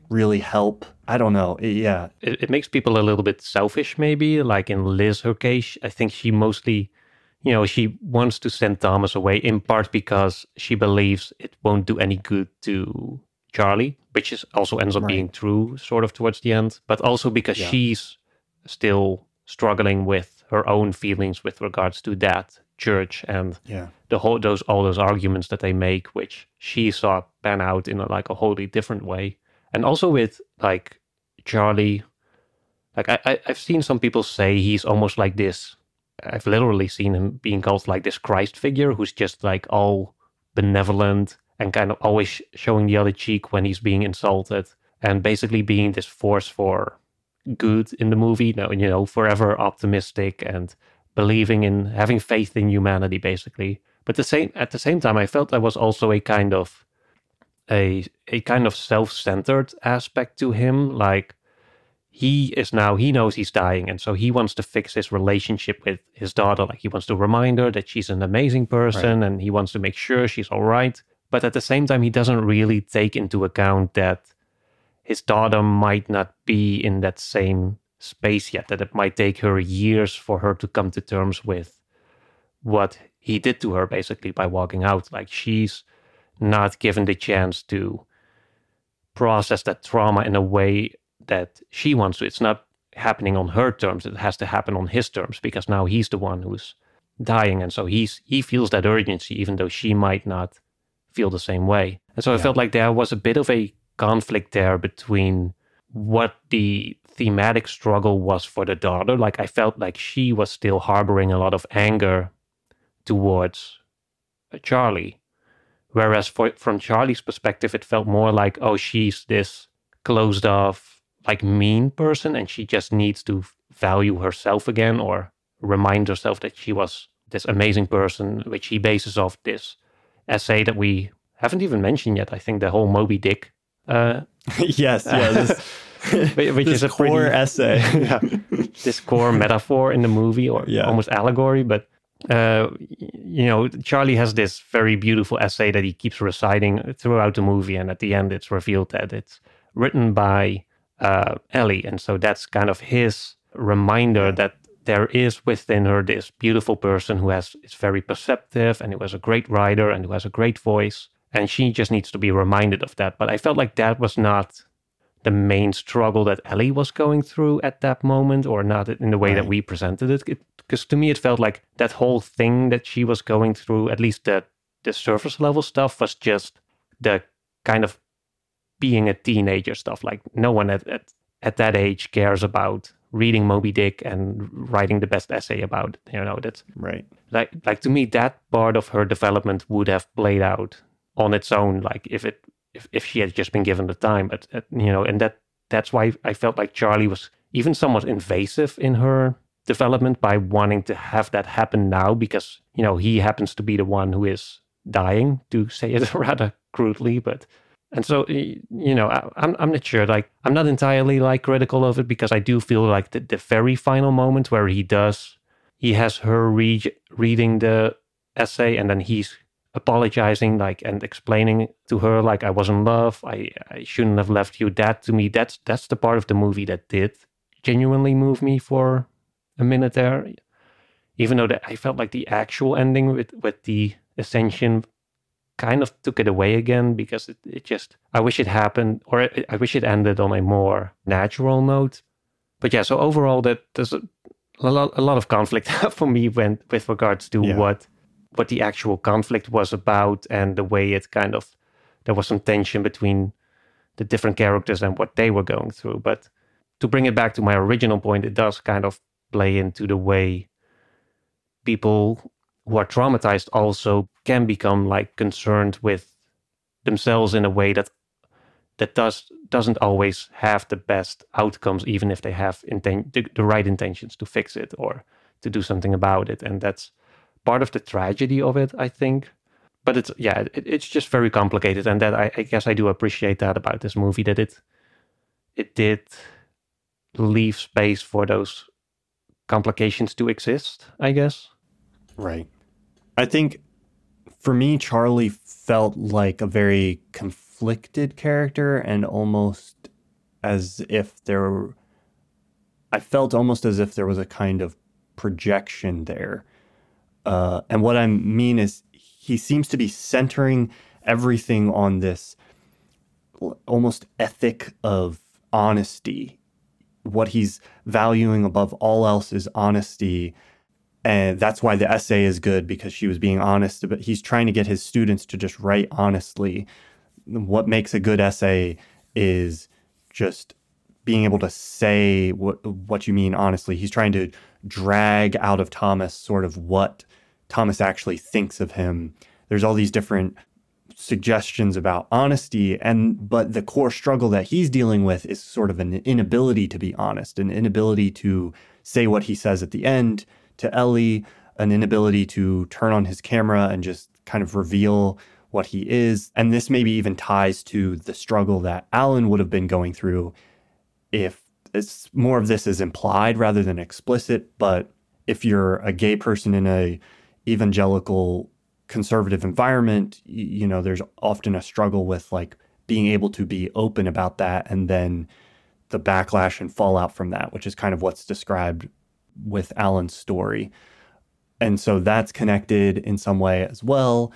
really help. I don't know. It, yeah. It, it, makes people a little bit selfish, maybe. Like in Liz, her case, I think she mostly, you know, she wants to send Thomas away in part because she believes it won't do any good to Charlie, which is also ends up right. being true sort of towards the end, but also because yeah. she's still struggling with her own feelings with regards to that church and yeah. the whole those all those arguments that they make, which she saw pan out in a, like a wholly different way, and also with like Charlie, like I, I I've seen some people say he's almost like this. I've literally seen him being called like this Christ figure who's just like all benevolent and kind of always showing the other cheek when he's being insulted and basically being this force for good in the movie. You know, you know, forever optimistic and believing in having faith in humanity, basically. But the same at the same time, I felt there was also a kind of a a kind of self-centered aspect to him. Like he is now he knows he's dying, and so he wants to fix his relationship with his daughter. Like he wants to remind her that she's an amazing person, right. and he wants to make sure she's all right. But at the same time, he doesn't really take into account that his daughter might not be in that same space yet, that it might take her years for her to come to terms with what he did to her basically by walking out. Like she's not given the chance to process that trauma in a way that she wants to. It's not happening on her terms. It has to happen on his terms because now he's the one who's dying. And so he's he feels that urgency, even though she might not feel the same way. And so yeah. I felt like there was a bit of a conflict there between what the thematic struggle was for the daughter. Like I felt like she was still harboring a lot of anger towards uh, Charlie. Whereas for, from Charlie's perspective, it felt more like, oh, she's this closed off, like mean person, and she just needs to value herself again or remind herself that she was this amazing person, which he bases off this essay that we haven't even mentioned yet. I think the whole Moby Dick. Uh, *laughs* yes, yes. *laughs* which is a core pretty, essay. *laughs* yeah, this core metaphor in the movie or yeah. almost allegory. But uh, you know, Charlie has this very beautiful essay that he keeps reciting throughout the movie, and at the end, it's revealed that it's written by uh, Ellie, and so that's kind of his reminder that there is within her this beautiful person who has is very perceptive and who has a great writer and who has a great voice, and she just needs to be reminded of that. But I felt like that was not the main struggle that Ellie was going through at that moment, or not in the way right. that we presented it. Because to me, it felt like that whole thing that she was going through, at least the the surface level stuff, was just the kind of being a teenager stuff. Like no one at at, at that age cares about reading Moby Dick and writing the best essay about it. You know, that's right. Like like to me, that part of her development would have played out on its own. Like if it if, if she had just been given the time. But uh, you know, and that that's why I felt like Charlie was even somewhat invasive in her development by wanting to have that happen now because you know he happens to be the one who is dying to say it *laughs* rather crudely but and so you know I, I'm, I'm not sure like i'm not entirely like critical of it because i do feel like the, the very final moment where he does he has her read reading the essay and then he's apologizing like and explaining to her like I was in love, I, I shouldn't have left you. That to me, that's that's the part of the movie that did genuinely move me for a minute there. Even though that I felt like the actual ending with with the ascension kind of took it away again because it, it just I wish it happened or it, I wish it ended on a more natural note. But yeah, so overall that there's a, a lot a lot of conflict *laughs* for me when with regards to yeah. what what the actual conflict was about and the way it kind of there was some tension between the different characters and what they were going through. But to bring it back to my original point, it does kind of play into the way people who are traumatized also can become like concerned with themselves in a way that that does doesn't always have the best outcomes even if they have inten- the, the right intentions to fix it or to do something about it and that's part of the tragedy of it, I think. But it's yeah, it, it's just very complicated, and that I, I guess I do appreciate that about this movie that it it did leave space for those complications to exist. I guess. Right. I think for me, Charlie felt like a very conflicted character, and almost as if there. I felt almost as if there was a kind of projection there uh, and what I mean is, he seems to be centering everything on this almost ethic of honesty. What he's valuing above all else is honesty. And that's why the essay is good because she was being honest. But he's trying to get his students to just write honestly. What makes a good essay is just being able to say what what you mean honestly. He's trying to drag out of Thomas sort of what Thomas actually thinks of him. There's all these different suggestions about honesty and but the core struggle that he's dealing with is sort of an inability to be honest, an inability to say what he says at the end to Ellie, an inability to turn on his camera and just kind of reveal what he is. And this maybe even ties to the struggle that Alan would have been going through if it's more of this is implied rather than explicit, but if you're a gay person in a evangelical conservative environment, you know, there's often a struggle with like being able to be open about that and then the backlash and fallout from that, which is kind of what's described with Alan's story. And so that's connected in some way as well.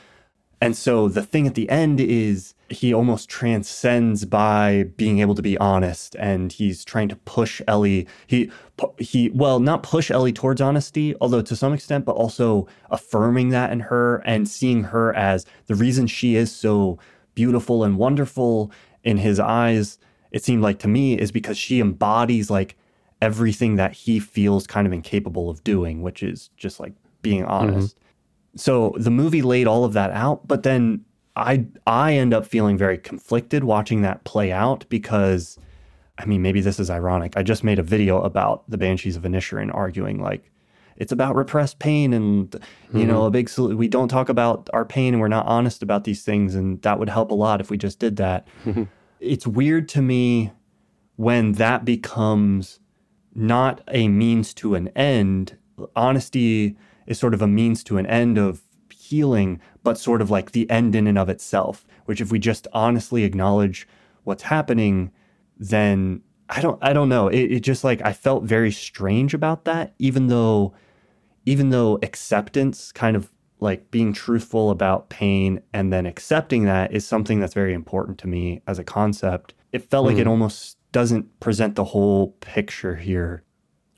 And so the thing at the end is he almost transcends by being able to be honest and he's trying to push Ellie he he well not push Ellie towards honesty although to some extent but also affirming that in her and seeing her as the reason she is so beautiful and wonderful in his eyes it seemed like to me is because she embodies like everything that he feels kind of incapable of doing which is just like being mm-hmm. honest mm-hmm. so the movie laid all of that out but then I I end up feeling very conflicted watching that play out because I mean maybe this is ironic. I just made a video about the Banshees of Inisherin arguing like it's about repressed pain and you mm-hmm. know a big we don't talk about our pain and we're not honest about these things and that would help a lot if we just did that. *laughs* it's weird to me when that becomes not a means to an end. Honesty is sort of a means to an end of healing, but sort of like the end in and of itself, which if we just honestly acknowledge what's happening, then I don't I don't know. It, it just like I felt very strange about that, even though even though acceptance kind of like being truthful about pain and then accepting that is something that's very important to me as a concept. It felt mm. like it hmm. almost doesn't present the whole picture here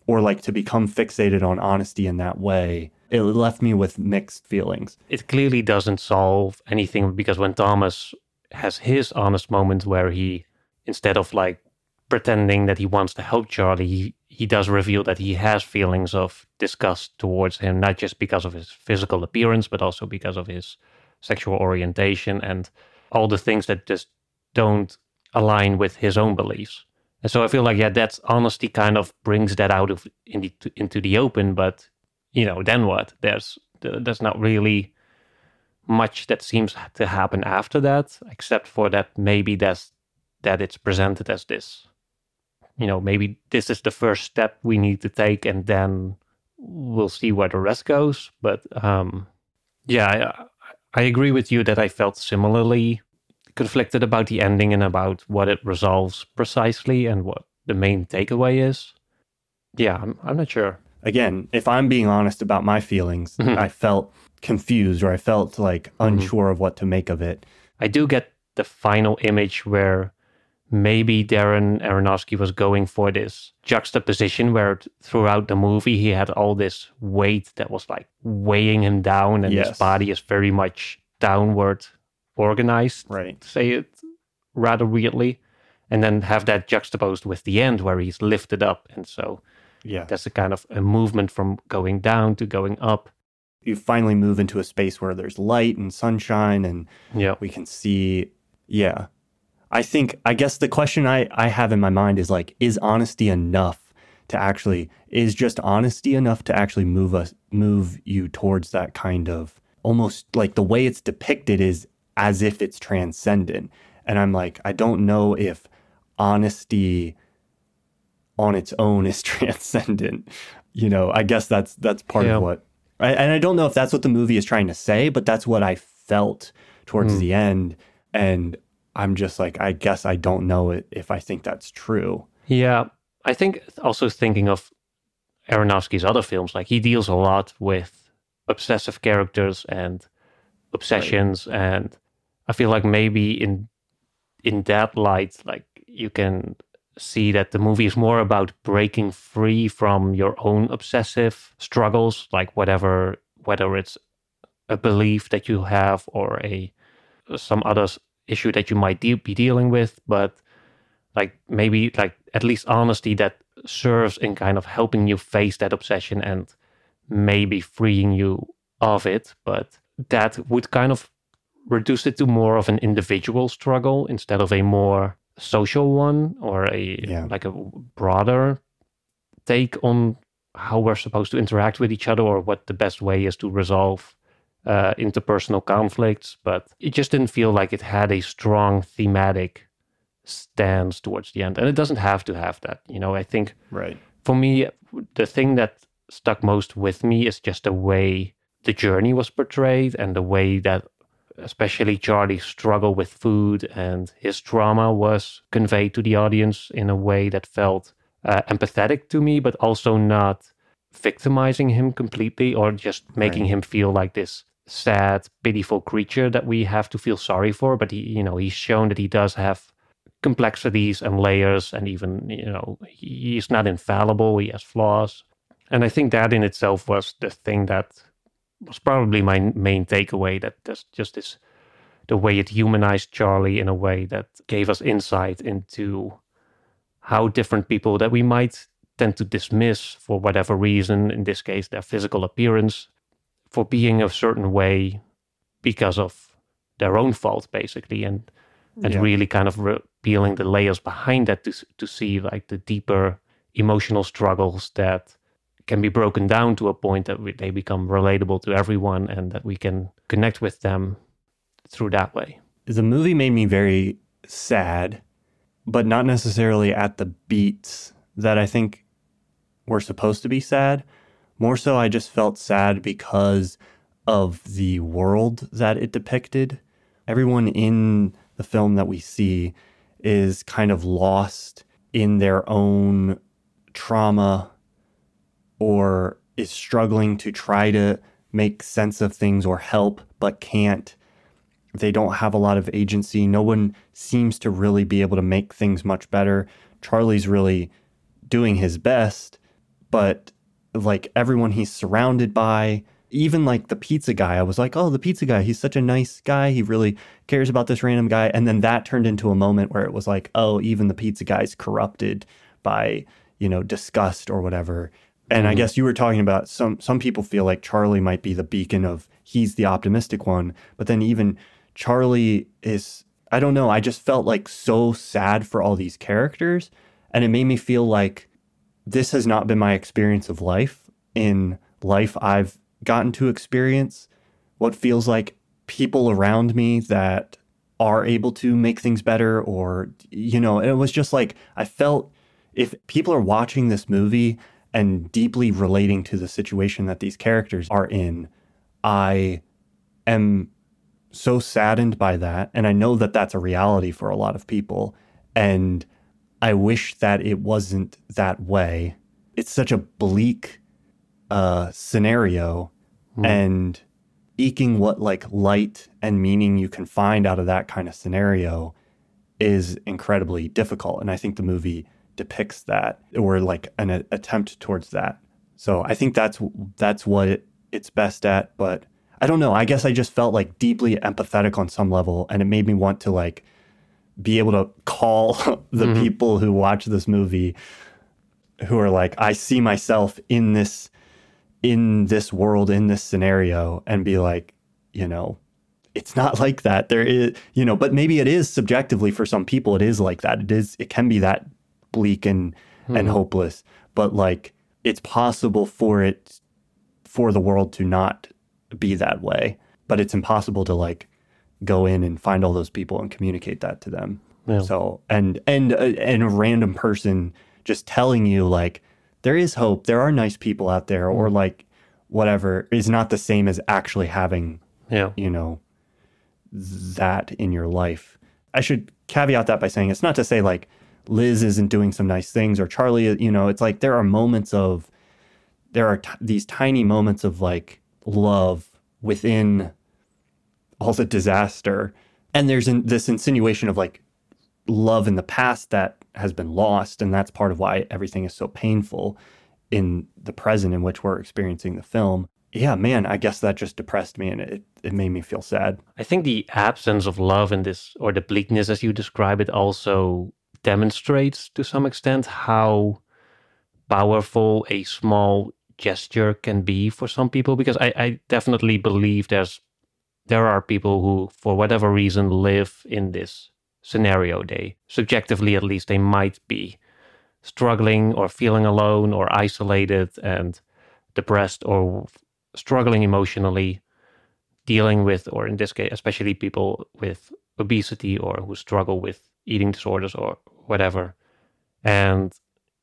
or like to become fixated on honesty in that way. It left me with mixed feelings. It clearly doesn't solve anything because when Thomas has his honest moment where he, instead of like pretending that he wants to help Charlie, he, he does reveal that he has feelings of disgust towards him, not just because of his physical appearance, but also because of his sexual orientation and all the things that just don't align with his own beliefs. And so I feel like, yeah, that's honesty kind of brings that out of in the, into the open. But you know, then what? There's there's not really much that seems to happen after that, except for that maybe that's that it's presented as this you know, maybe this is the first step we need to take, and then we'll see where the rest goes. But um, yeah, I, I agree with you that I felt similarly conflicted about the ending and about what it resolves precisely and what the main takeaway is. Yeah, I'm, I'm not sure. Again, if I'm being honest about my feelings, mm-hmm. I felt confused or I felt like mm-hmm. unsure mm-hmm. of what to make of it. I do get the final image where maybe Darren Aronofsky was going for this juxtaposition where throughout the movie he had all this weight that was like weighing him down and yes. his body is very much downward organized. Right. say it rather weirdly. And then have that juxtaposed with the end where he's lifted up. And so yeah, that's a kind of a movement from going down to going up. You finally move into a space where there's light and sunshine and yeah. we can see yeah I think I guess the question I, I have in my mind is like, is honesty enough to actually is just honesty enough to actually move us move you towards that kind of almost like the way it's depicted is as if it's transcendent. And I'm like, I don't know if honesty on its own is *laughs* transcendent. You know, I guess that's that's part yeah. of what and I don't know if that's what the movie is trying to say, but that's what I felt towards mm. the end. And I'm just like, I guess I don't know if I think that's true. Yeah. I think also thinking of Aronofsky's other films, like he deals a lot with obsessive characters and obsessions. Right. And I feel like maybe in in that light, like you can see that the movie is more about breaking free from your own obsessive struggles, like whatever whether it's a belief that you have or a some other issue that you might de- be dealing with, but like maybe like at least honesty that serves in kind of helping you face that obsession and maybe freeing you of it. But that would kind of reduce it to more of an individual struggle instead of a more social one or a yeah. like a broader take on how we're supposed to interact with each other or what the best way is to resolve uh, interpersonal conflicts, but it just didn't feel like it had a strong thematic stance towards the end. And it doesn't have to have that. You know, I think right. for me, the thing that stuck most with me is just the way the journey was portrayed and the way that especially Charlie's struggle with food and his trauma was conveyed to the audience in a way that felt uh, empathetic to me, but also not victimizing him completely or just making right. him feel like this sad, pitiful creature that we have to feel sorry for. But he, you know, he's shown that he does have complexities and layers, and even you know, he's not infallible. He has flaws, and I think that in itself was the thing that was probably my main takeaway. That there's just this the way it humanized Charlie in a way that gave us insight into how different people that we might tend to dismiss for whatever reason, in this case, their physical appearance, for being a certain way because of their own fault, basically, and and yeah. really kind of revealing the layers behind that to to see like the deeper emotional struggles that can be broken down to a point that we, they become relatable to everyone and that we can connect with them through that way. The movie made me very sad, but not necessarily at the beats that I think were supposed to be sad More so, I just felt sad because of the world that it depicted. Everyone in the film that we see is kind of lost in their own trauma or is struggling to try to make sense of things or help but can't. They don't have a lot of agency. No one seems to really be able to make things much better. Charlie's really doing his best, but like everyone he's surrounded by, even like the pizza guy, I was like, oh, the pizza guy, he's such a nice guy. He really cares about this random guy. And then that turned into a moment where it was like, oh, even the pizza guy's corrupted by, you know, disgust or whatever. And mm-hmm. I guess you were talking about some some people feel like Charlie might be the beacon of he's the optimistic one, but then even Charlie is I don't know, I just felt like so sad for all these characters and it made me feel like this has not been my experience of life. In life I've gotten to experience what feels like people around me that are able to make things better or you know, it was just like I felt if people are watching this movie and deeply relating to the situation that these characters are in, I am so saddened by that. And I know that that's a reality for a lot of people. And I wish that it wasn't that way. It's such a bleak uh, scenario. Mm. And eking what like light and meaning you can find out of that kind of scenario is incredibly difficult. And I think the movie depicts that or like an a, attempt towards that. So I think that's that's what it, it's best at. But I don't know. I guess I just felt like deeply empathetic on some level, and it made me want to like be able to call *laughs* the mm-hmm. people who watch this movie who are like, I see myself in this in this world, in this scenario, and be like, you know, it's not like that. There is, you know, but maybe it is subjectively for some people. It is like that. It is. It can be that bleak and mm-hmm. and hopeless but like it's possible for it for the world to not be that way but it's impossible to like go in and find all those people and communicate that to them yeah. so and and uh, and a random person just telling you like there is hope there are nice people out there or mm-hmm. like whatever is not the same as actually having yeah you know that in your life i should caveat that by saying it's not to say like Liz isn't doing some nice things or Charlie, you know, it's like there are moments of, there are t- these tiny moments of like love within all the disaster. And there's in, this insinuation of like love in the past that has been lost. And that's part of why everything is so painful in the present in which we're experiencing the film. Yeah, man, I guess that just depressed me and it, it made me feel sad. I think the absence of love in this, or the bleakness as you describe it, also demonstrates to some extent how powerful a small gesture can be for some people because I, I definitely believe there's there are people who for whatever reason live in this scenario. They subjectively at least they might be struggling or feeling alone or isolated and depressed or struggling emotionally dealing with or in this case especially people with obesity or who struggle with eating disorders or whatever. And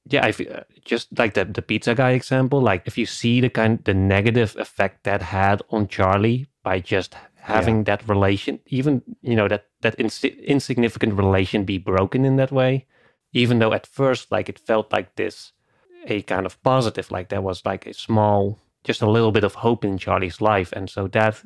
yeah, I feel, just like the the pizza guy example, like if you see the kind the negative effect that had on Charlie by just having yeah. that relation, even you know that that ins- insignificant relation be broken in that way, even though at first like it felt like this a kind of positive, like there was like a small, just a little bit of hope in Charlie's life, and so that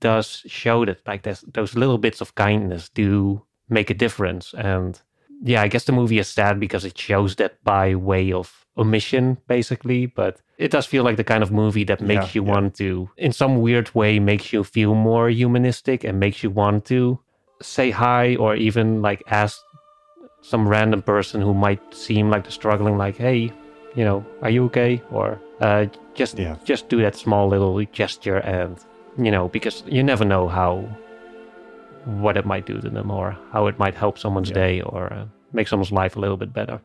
does show that like there's those little bits of kindness do make a difference and yeah, I guess the movie is sad because it shows that by way of omission, basically. But it does feel like the kind of movie that makes yeah, you yeah. want to, in some weird way, makes you feel more humanistic and makes you want to say hi or even like ask some random person who might seem like they're struggling, like, hey, you know, are you okay? Or uh, just yeah. just do that small little gesture and you know, because you never know how what it might do to them or how it might help someone's yeah. day or uh, make someone's life a little bit better.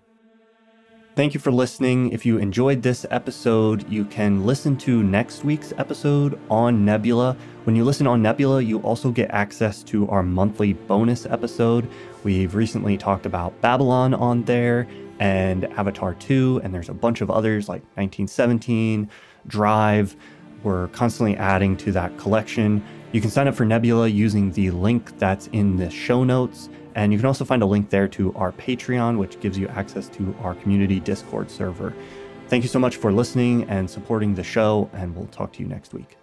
Thank you for listening. If you enjoyed this episode, you can listen to next week's episode on Nebula. When you listen on Nebula, you also get access to our monthly bonus episode. We've recently talked about Babylon on there and Avatar 2, and there's a bunch of others like 1917, Drive. We're constantly adding to that collection. You can sign up for Nebula using the link that's in the show notes. And you can also find a link there to our Patreon, which gives you access to our community Discord server. Thank you so much for listening and supporting the show, and we'll talk to you next week.